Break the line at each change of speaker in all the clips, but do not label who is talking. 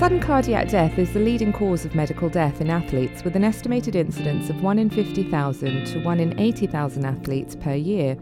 Sudden cardiac death is the leading cause of medical death in athletes, with an estimated incidence of 1 in 50,000 to 1 in 80,000 athletes per year.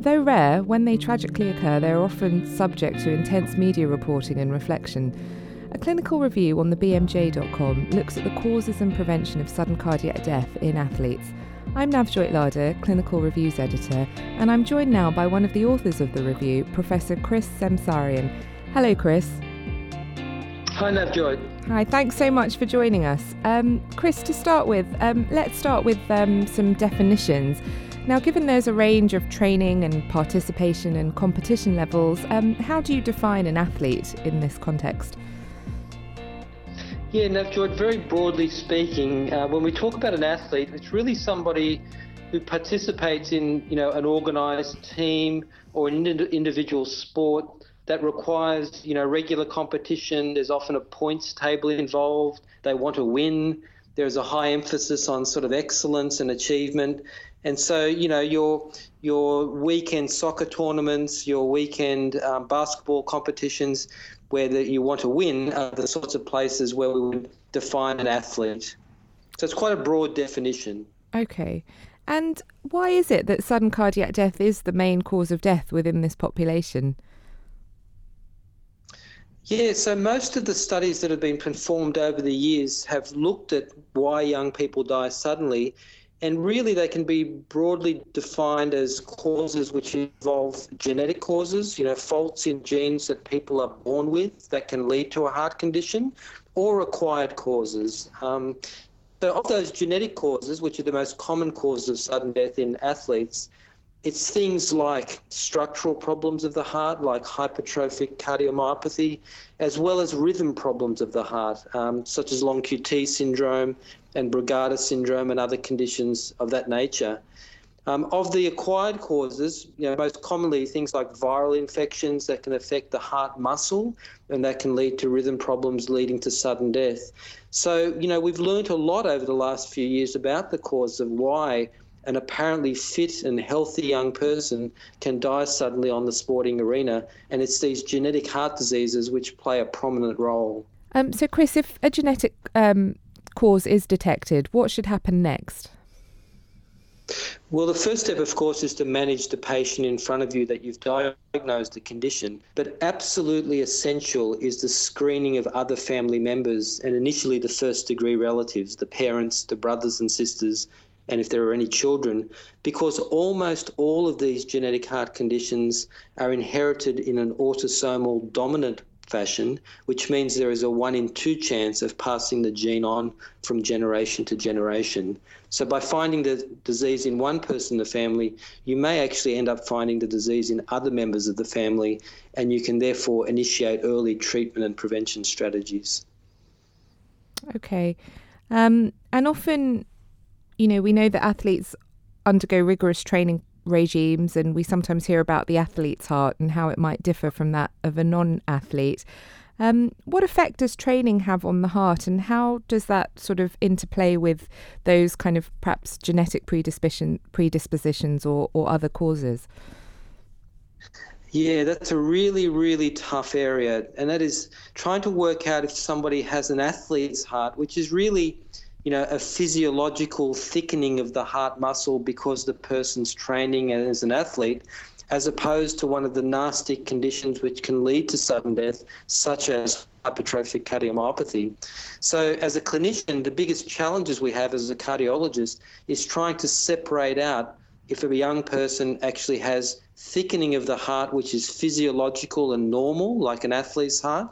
Though rare, when they tragically occur, they are often subject to intense media reporting and reflection. A clinical review on the BMJ.com looks at the causes and prevention of sudden cardiac death in athletes. I'm Navjoyt Ladher, Clinical Reviews Editor, and I'm joined now by one of the authors of the review, Professor Chris Semsarian. Hello, Chris.
Hi.
Hi, thanks so much for joining us. Um, Chris, to start with, um, let's start with um, some definitions. Now, given there's a range of training and participation and competition levels, um, how do you define an athlete in this context?
Yeah, Navjoyt, very broadly speaking, uh, when we talk about an athlete, it's really somebody who participates in, you know, an organised team or an individual sport that requires, you know, regular competition. There's often a points table involved. They want to win. There's a high emphasis on sort of excellence and achievement. And so, you know, your your weekend soccer tournaments, your weekend um, basketball competitions, where the, you want to win, are the sorts of places where we would define an athlete. So it's quite a broad definition.
Okay. And why is it that sudden cardiac death is the main cause of death within this population?
Yeah, so most of the studies that have been performed over the years have looked at why young people die suddenly, and really they can be broadly defined as causes which involve genetic causes, you know, faults in genes that people are born with that can lead to a heart condition, or acquired causes. Um, so, of those genetic causes, which are the most common causes of sudden death in athletes, it's things like structural problems of the heart, like hypertrophic cardiomyopathy, as well as rhythm problems of the heart, um, such as long QT syndrome and Brugada syndrome and other conditions of that nature. Um, of the acquired causes, you know, most commonly things like viral infections that can affect the heart muscle and that can lead to rhythm problems leading to sudden death. So, you know, we've learned a lot over the last few years about the cause of why an apparently fit and healthy young person can die suddenly on the sporting arena. And it's these genetic heart diseases which play a prominent role.
Um, so, Chris, if a genetic um, cause is detected, what should happen next?
Well, the first step, of course, is to manage the patient in front of you that you've diagnosed the condition. But absolutely essential is the screening of other family members and initially the first degree relatives, the parents, the brothers and sisters, and if there are any children, because almost all of these genetic heart conditions are inherited in an autosomal dominant fashion, which means there is a one in two chance of passing the gene on from generation to generation. So, by finding the disease in one person in the family, you may actually end up finding the disease in other members of the family, and you can therefore initiate early treatment and prevention strategies.
Okay. Um, and often you know, we know that athletes undergo rigorous training regimes, and we sometimes hear about the athlete's heart and how it might differ from that of a non athlete. Um, what effect does training have on the heart, and how does that sort of interplay with those kind of perhaps genetic predisposition, predispositions or, or other causes?
Yeah, that's a really, really tough area. And that is trying to work out if somebody has an athlete's heart, which is really you know, a physiological thickening of the heart muscle because the person's training as an athlete, as opposed to one of the nasty conditions which can lead to sudden death, such as hypertrophic cardiomyopathy. So, as a clinician, the biggest challenges we have as a cardiologist is trying to separate out if a young person actually has thickening of the heart, which is physiological and normal, like an athlete's heart,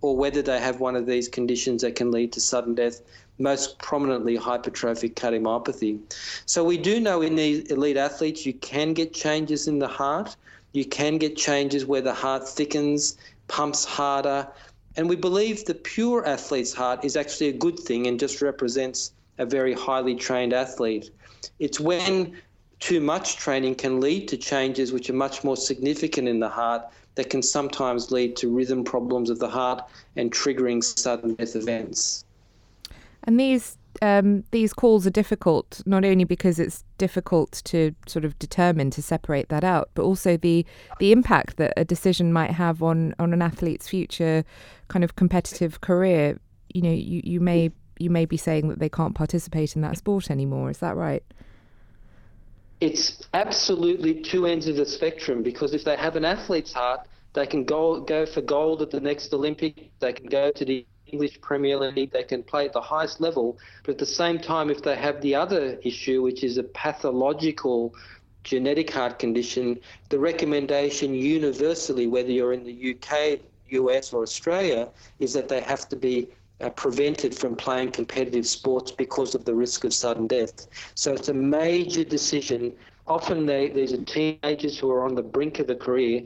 or whether they have one of these conditions that can lead to sudden death, most prominently hypertrophic cardiomyopathy. So we do know in these elite athletes you can get changes in the heart. You can get changes where the heart thickens, pumps harder. And we believe the pure athlete's heart is actually a good thing and just represents a very highly trained athlete. It's when too much training can lead to changes which are much more significant in the heart that can sometimes lead to rhythm problems of the heart and triggering sudden death events.
And these um, these calls are difficult, not only because it's difficult to sort of determine to separate that out, but also the the impact that a decision might have on on an athlete's future kind of competitive career. You know, you, you may you may be saying that they can't participate in that sport anymore. Is that right?
It's absolutely two ends of the spectrum because if they have an athlete's heart, they can go go for gold at the next Olympic. They can go to the English Premier League. They can play at the highest level. But at the same time, if they have the other issue, which is a pathological genetic heart condition, the recommendation universally, whether you're in the UK, US, or Australia, is that they have to be uh, prevented from playing competitive sports because of the risk of sudden death. So it's a major decision. Often they, these are teenagers who are on the brink of a career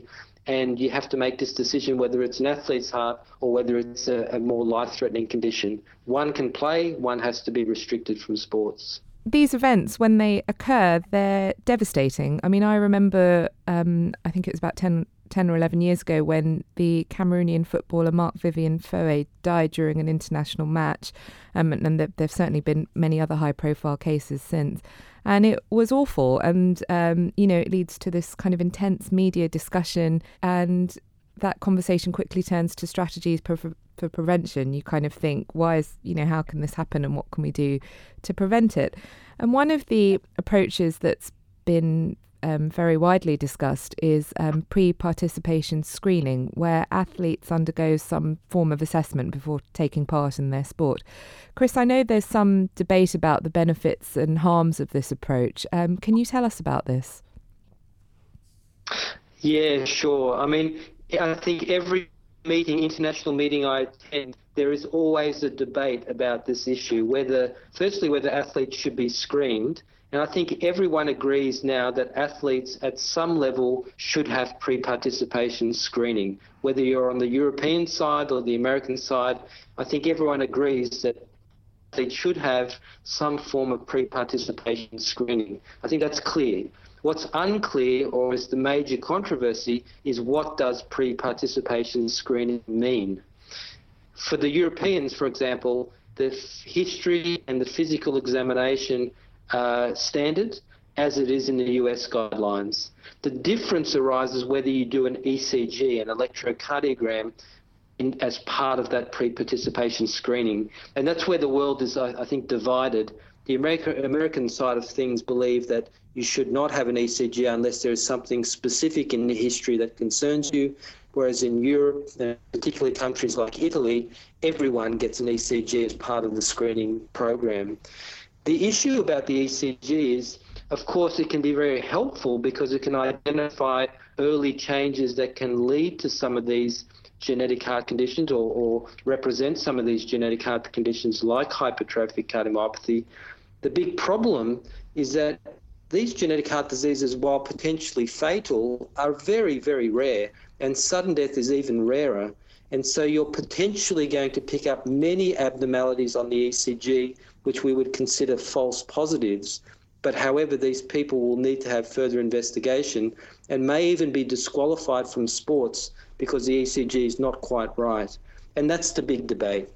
and you have to make this decision whether it's an athlete's heart or whether it's a, a more life-threatening condition. One can play, one has to be restricted from sports.
These events, when they occur, they're devastating. I mean, I remember, um, I think it was about 10, 10 or 11 years ago when the Cameroonian footballer Marc-Vivien Foé died during an international match. Um, and there have certainly been many other high profile cases since and it was awful. And um, you know, it leads to this kind of intense media discussion, and that conversation quickly turns to strategies for, for prevention. You kind of think, why is you know, how can this happen, and what can we do to prevent it? And one of the approaches that's been um, very widely discussed is um, pre participation screening, where athletes undergo some form of assessment before taking part in their sport. Chris, I know there's some debate about the benefits and harms of this approach. Um, can you tell us about this?
Yeah, sure. I mean, I think every meeting, international meeting I attend, there is always a debate about this issue whether, firstly, whether athletes should be screened and I think everyone agrees now that athletes at some level should have pre participation screening. Whether you're on the European side or the American side, I think everyone agrees that they should have some form of pre participation screening. I think that's clear. What's unclear, or is the major controversy, is what does pre participation screening mean? For the Europeans, for example, the history and the physical examination uh, standard as it is in the US guidelines. The difference arises whether you do an ECG, an electrocardiogram, in, as part of that pre-participation screening. And that's where the world is, I, I think, divided. The America, American side of things believe that you should not have an ECG unless there is something specific in the history that concerns you. Whereas in Europe, particularly countries like Italy, everyone gets an ECG as part of the screening program. The issue about the ECG is, of course, it can be very helpful because it can identify early changes that can lead to some of these genetic heart conditions or, or represent some of these genetic heart conditions like hypertrophic cardiomyopathy. The big problem is that these genetic heart diseases, while potentially fatal, are very, very rare, and sudden death is even rarer. And so you're potentially going to pick up many abnormalities on the ECG which we would consider false positives. But however, these people will need to have further investigation and may even be disqualified from sports because the ECG is not quite right. And that's the big debate.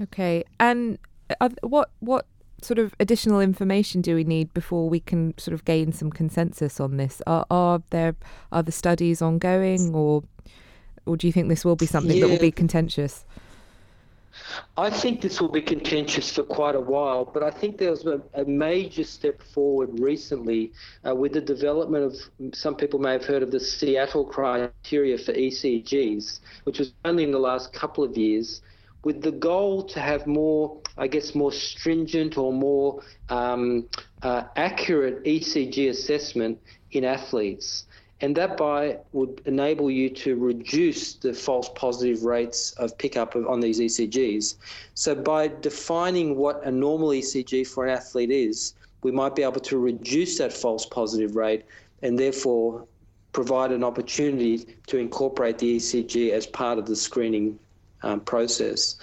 Okay. And uh, what what sort of additional information do we need before we can sort of gain some consensus on this? Are, are there other studies ongoing, or or do you think this will be something yeah. that will be contentious?
I think this will be contentious for quite a while, but I think there was a, a major step forward recently uh, with the development of some people may have heard of the Seattle criteria for ECGs, which was only in the last couple of years, with the goal to have more, I guess, more stringent or more um, uh, accurate ECG assessment in athletes and that by would enable you to reduce the false positive rates of pickup on these ECGs. So by defining what a normal ECG for an athlete is, we might be able to reduce that false positive rate and therefore provide an opportunity to incorporate the ECG as part of the screening um, process.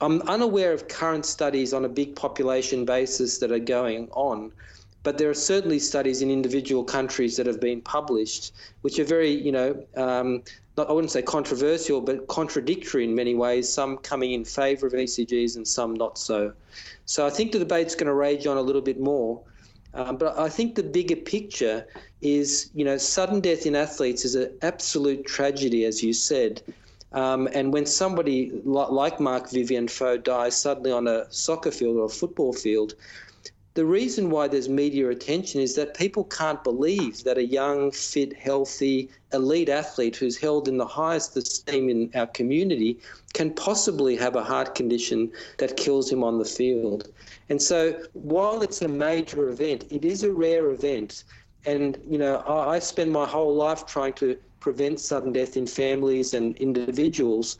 I'm unaware of current studies on a big population basis that are going on, but there are certainly studies in individual countries that have been published, which are very, you know, um, not, I wouldn't say controversial, but contradictory in many ways, some coming in favour of ECGs and some not so. So I think the debate's going to rage on a little bit more. Um, but I think the bigger picture is, you know, sudden death in athletes is an absolute tragedy, as you said. Um, and when somebody like Marc-Vivien Foé dies suddenly on a soccer field or a football field, the reason why there's media attention is that people can't believe that a young, fit, healthy, elite athlete who's held in the highest esteem in our community can possibly have a heart condition that kills him on the field. And so, while it's a major event, it is a rare event. And, you know, I, I spend my whole life trying to prevent sudden death in families and individuals.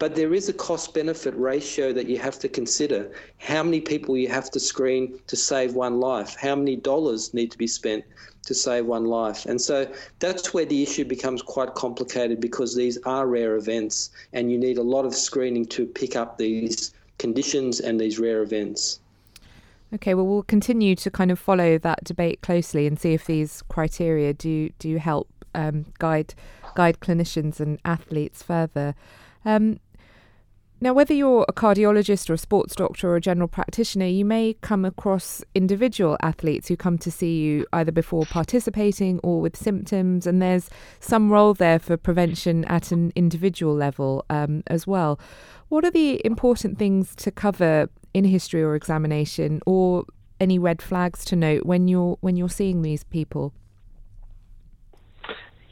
But there is a cost benefit ratio that you have to consider. How many people you have to screen to save one life? How many dollars need to be spent to save one life? And so that's where the issue becomes quite complicated because these are rare events and you need a lot of screening to pick up these conditions and these rare events.
Okay, well, we'll continue to kind of follow that debate closely and see if these criteria do do help um, guide guide clinicians and athletes further. Um, now, whether you're a cardiologist or a sports doctor or a general practitioner, you may come across individual athletes who come to see you either before participating or with symptoms, and there's some role there for prevention at an individual level um, as well. What are the important things to cover in history or examination, or any red flags to note when you're when you're seeing these people?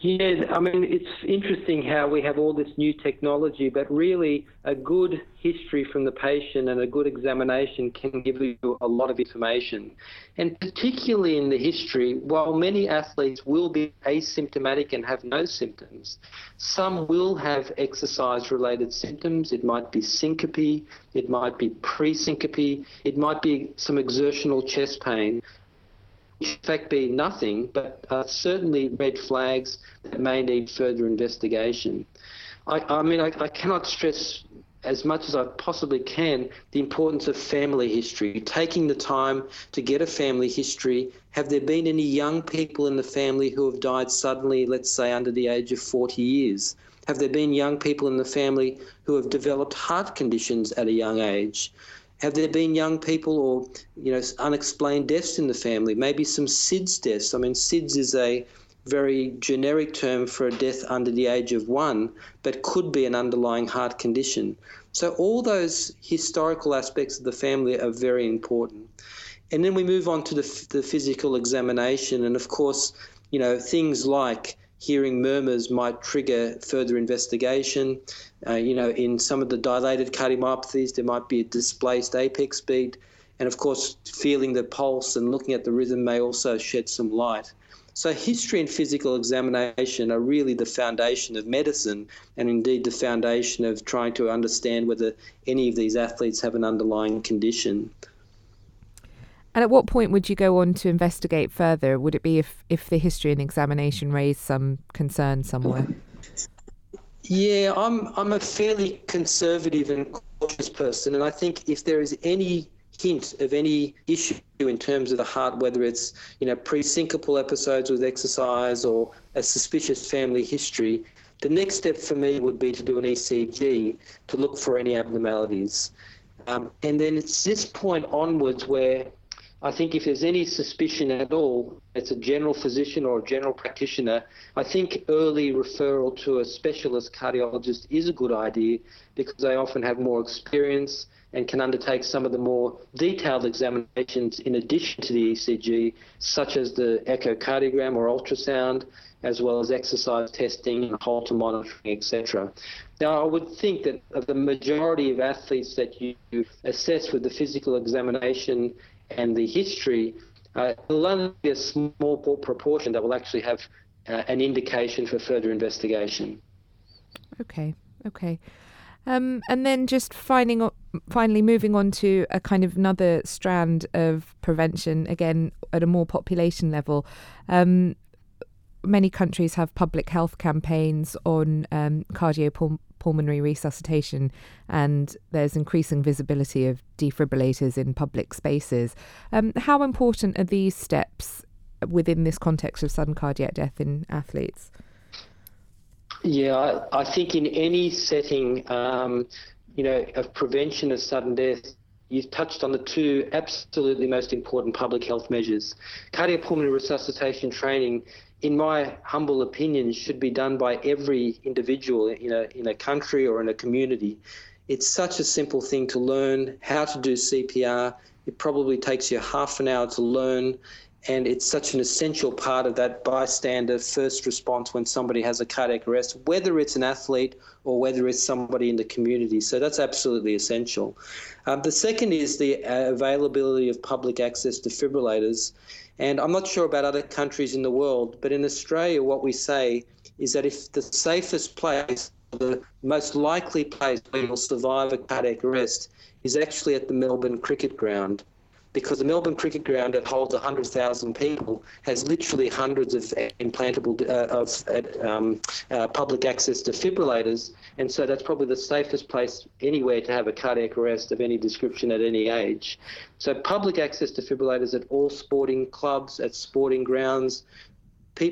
Yeah, I mean, it's interesting how we have all this new technology, but really a good history from the patient and a good examination can give you a lot of information. And particularly in the history, while many athletes will be asymptomatic and have no symptoms, some will have exercise related symptoms. It might be syncope, it might be pre syncope, it might be some exertional chest pain in fact be nothing, but uh, certainly red flags that may need further investigation. I, I mean, I, I, cannot stress as much as I possibly can the importance of family history, taking the time to get a family history. Have there been any young people in the family who have died suddenly, let's say under the age of 40 years? Have there been young people in the family who have developed heart conditions at a young age? Have there been young people or you know unexplained deaths in the family? Maybe some SIDS deaths. I mean, SIDS is a very generic term for a death under the age of one, but could be an underlying heart condition. So all those historical aspects of the family are very important. And then we move on to the, the physical examination, and of course, you know things like hearing murmurs might trigger further investigation. Uh, you know, in some of the dilated cardiomyopathies, there might be a displaced apex beat. And of course, feeling the pulse and looking at the rhythm may also shed some light. So, history and physical examination are really the foundation of medicine and indeed the foundation of trying to understand whether any of these athletes have an underlying condition.
And at what point would you go on to investigate further? Would it be if, if the history and examination raised some concern somewhere?
Yeah, I'm I'm a fairly conservative and cautious person, and I think if there is any hint of any issue in terms of the heart, whether it's you know pre-syncopal episodes with exercise or a suspicious family history, the next step for me would be to do an ECG to look for any abnormalities. Um, and then it's this point onwards where I think if there's any suspicion at all, it's a general physician or a general practitioner, I think early referral to a specialist cardiologist is a good idea because they often have more experience and can undertake some of the more detailed examinations in addition to the ECG, such as the echocardiogram or ultrasound, as well as exercise testing and Holter monitoring, etc. Now, I would think that the majority of athletes that you assess with the physical examination and the history, uh, will only be a small proportion that will actually have uh, an indication for further investigation.
Okay, okay. Um, and then just finding, finally moving on to a kind of another strand of prevention, again at a more population level. Um, many countries have public health campaigns on um, cardiopulmonary resuscitation, and there's increasing visibility of defibrillators in public spaces. Um, how important are these steps within this context of sudden cardiac death in athletes?
Yeah, I, think in any setting, um, you know, of prevention of sudden death, you've touched on the two absolutely most important public health measures. Cardiopulmonary resuscitation training, in my humble opinion, should be done by every individual in a, in a country or in a community. It's such a simple thing to learn how to do CPR. It probably takes you half an hour to learn and it's such an essential part of that bystander first response when somebody has a cardiac arrest, whether it's an athlete or whether it's somebody in the community. So that's absolutely essential. Um, the second is the uh, availability of public access defibrillators. And I'm not sure about other countries in the world, but in Australia, what we say is that if the safest place, the most likely place where you'll survive a cardiac arrest is actually at the Melbourne Cricket Ground because the Melbourne Cricket Ground that holds 100,000 people has literally hundreds of implantable uh, of uh, um, uh, public access defibrillators, and so that's probably the safest place anywhere to have a cardiac arrest of any description at any age. So public access defibrillators at all sporting clubs, at sporting grounds,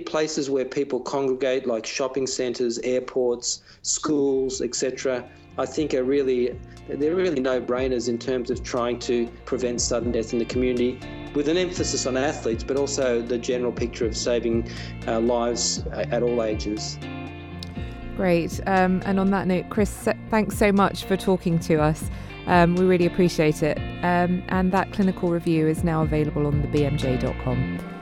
places where people congregate, like shopping centres, airports, schools, etc. I think are really they're really no-brainers in terms of trying to prevent sudden death in the community, with an emphasis on athletes, but also the general picture of saving uh, lives at all ages.
Great. Um, and on that note, Chris, thanks so much for talking to us. Um, we really appreciate it. Um, and that clinical review is now available on the BMJ.com.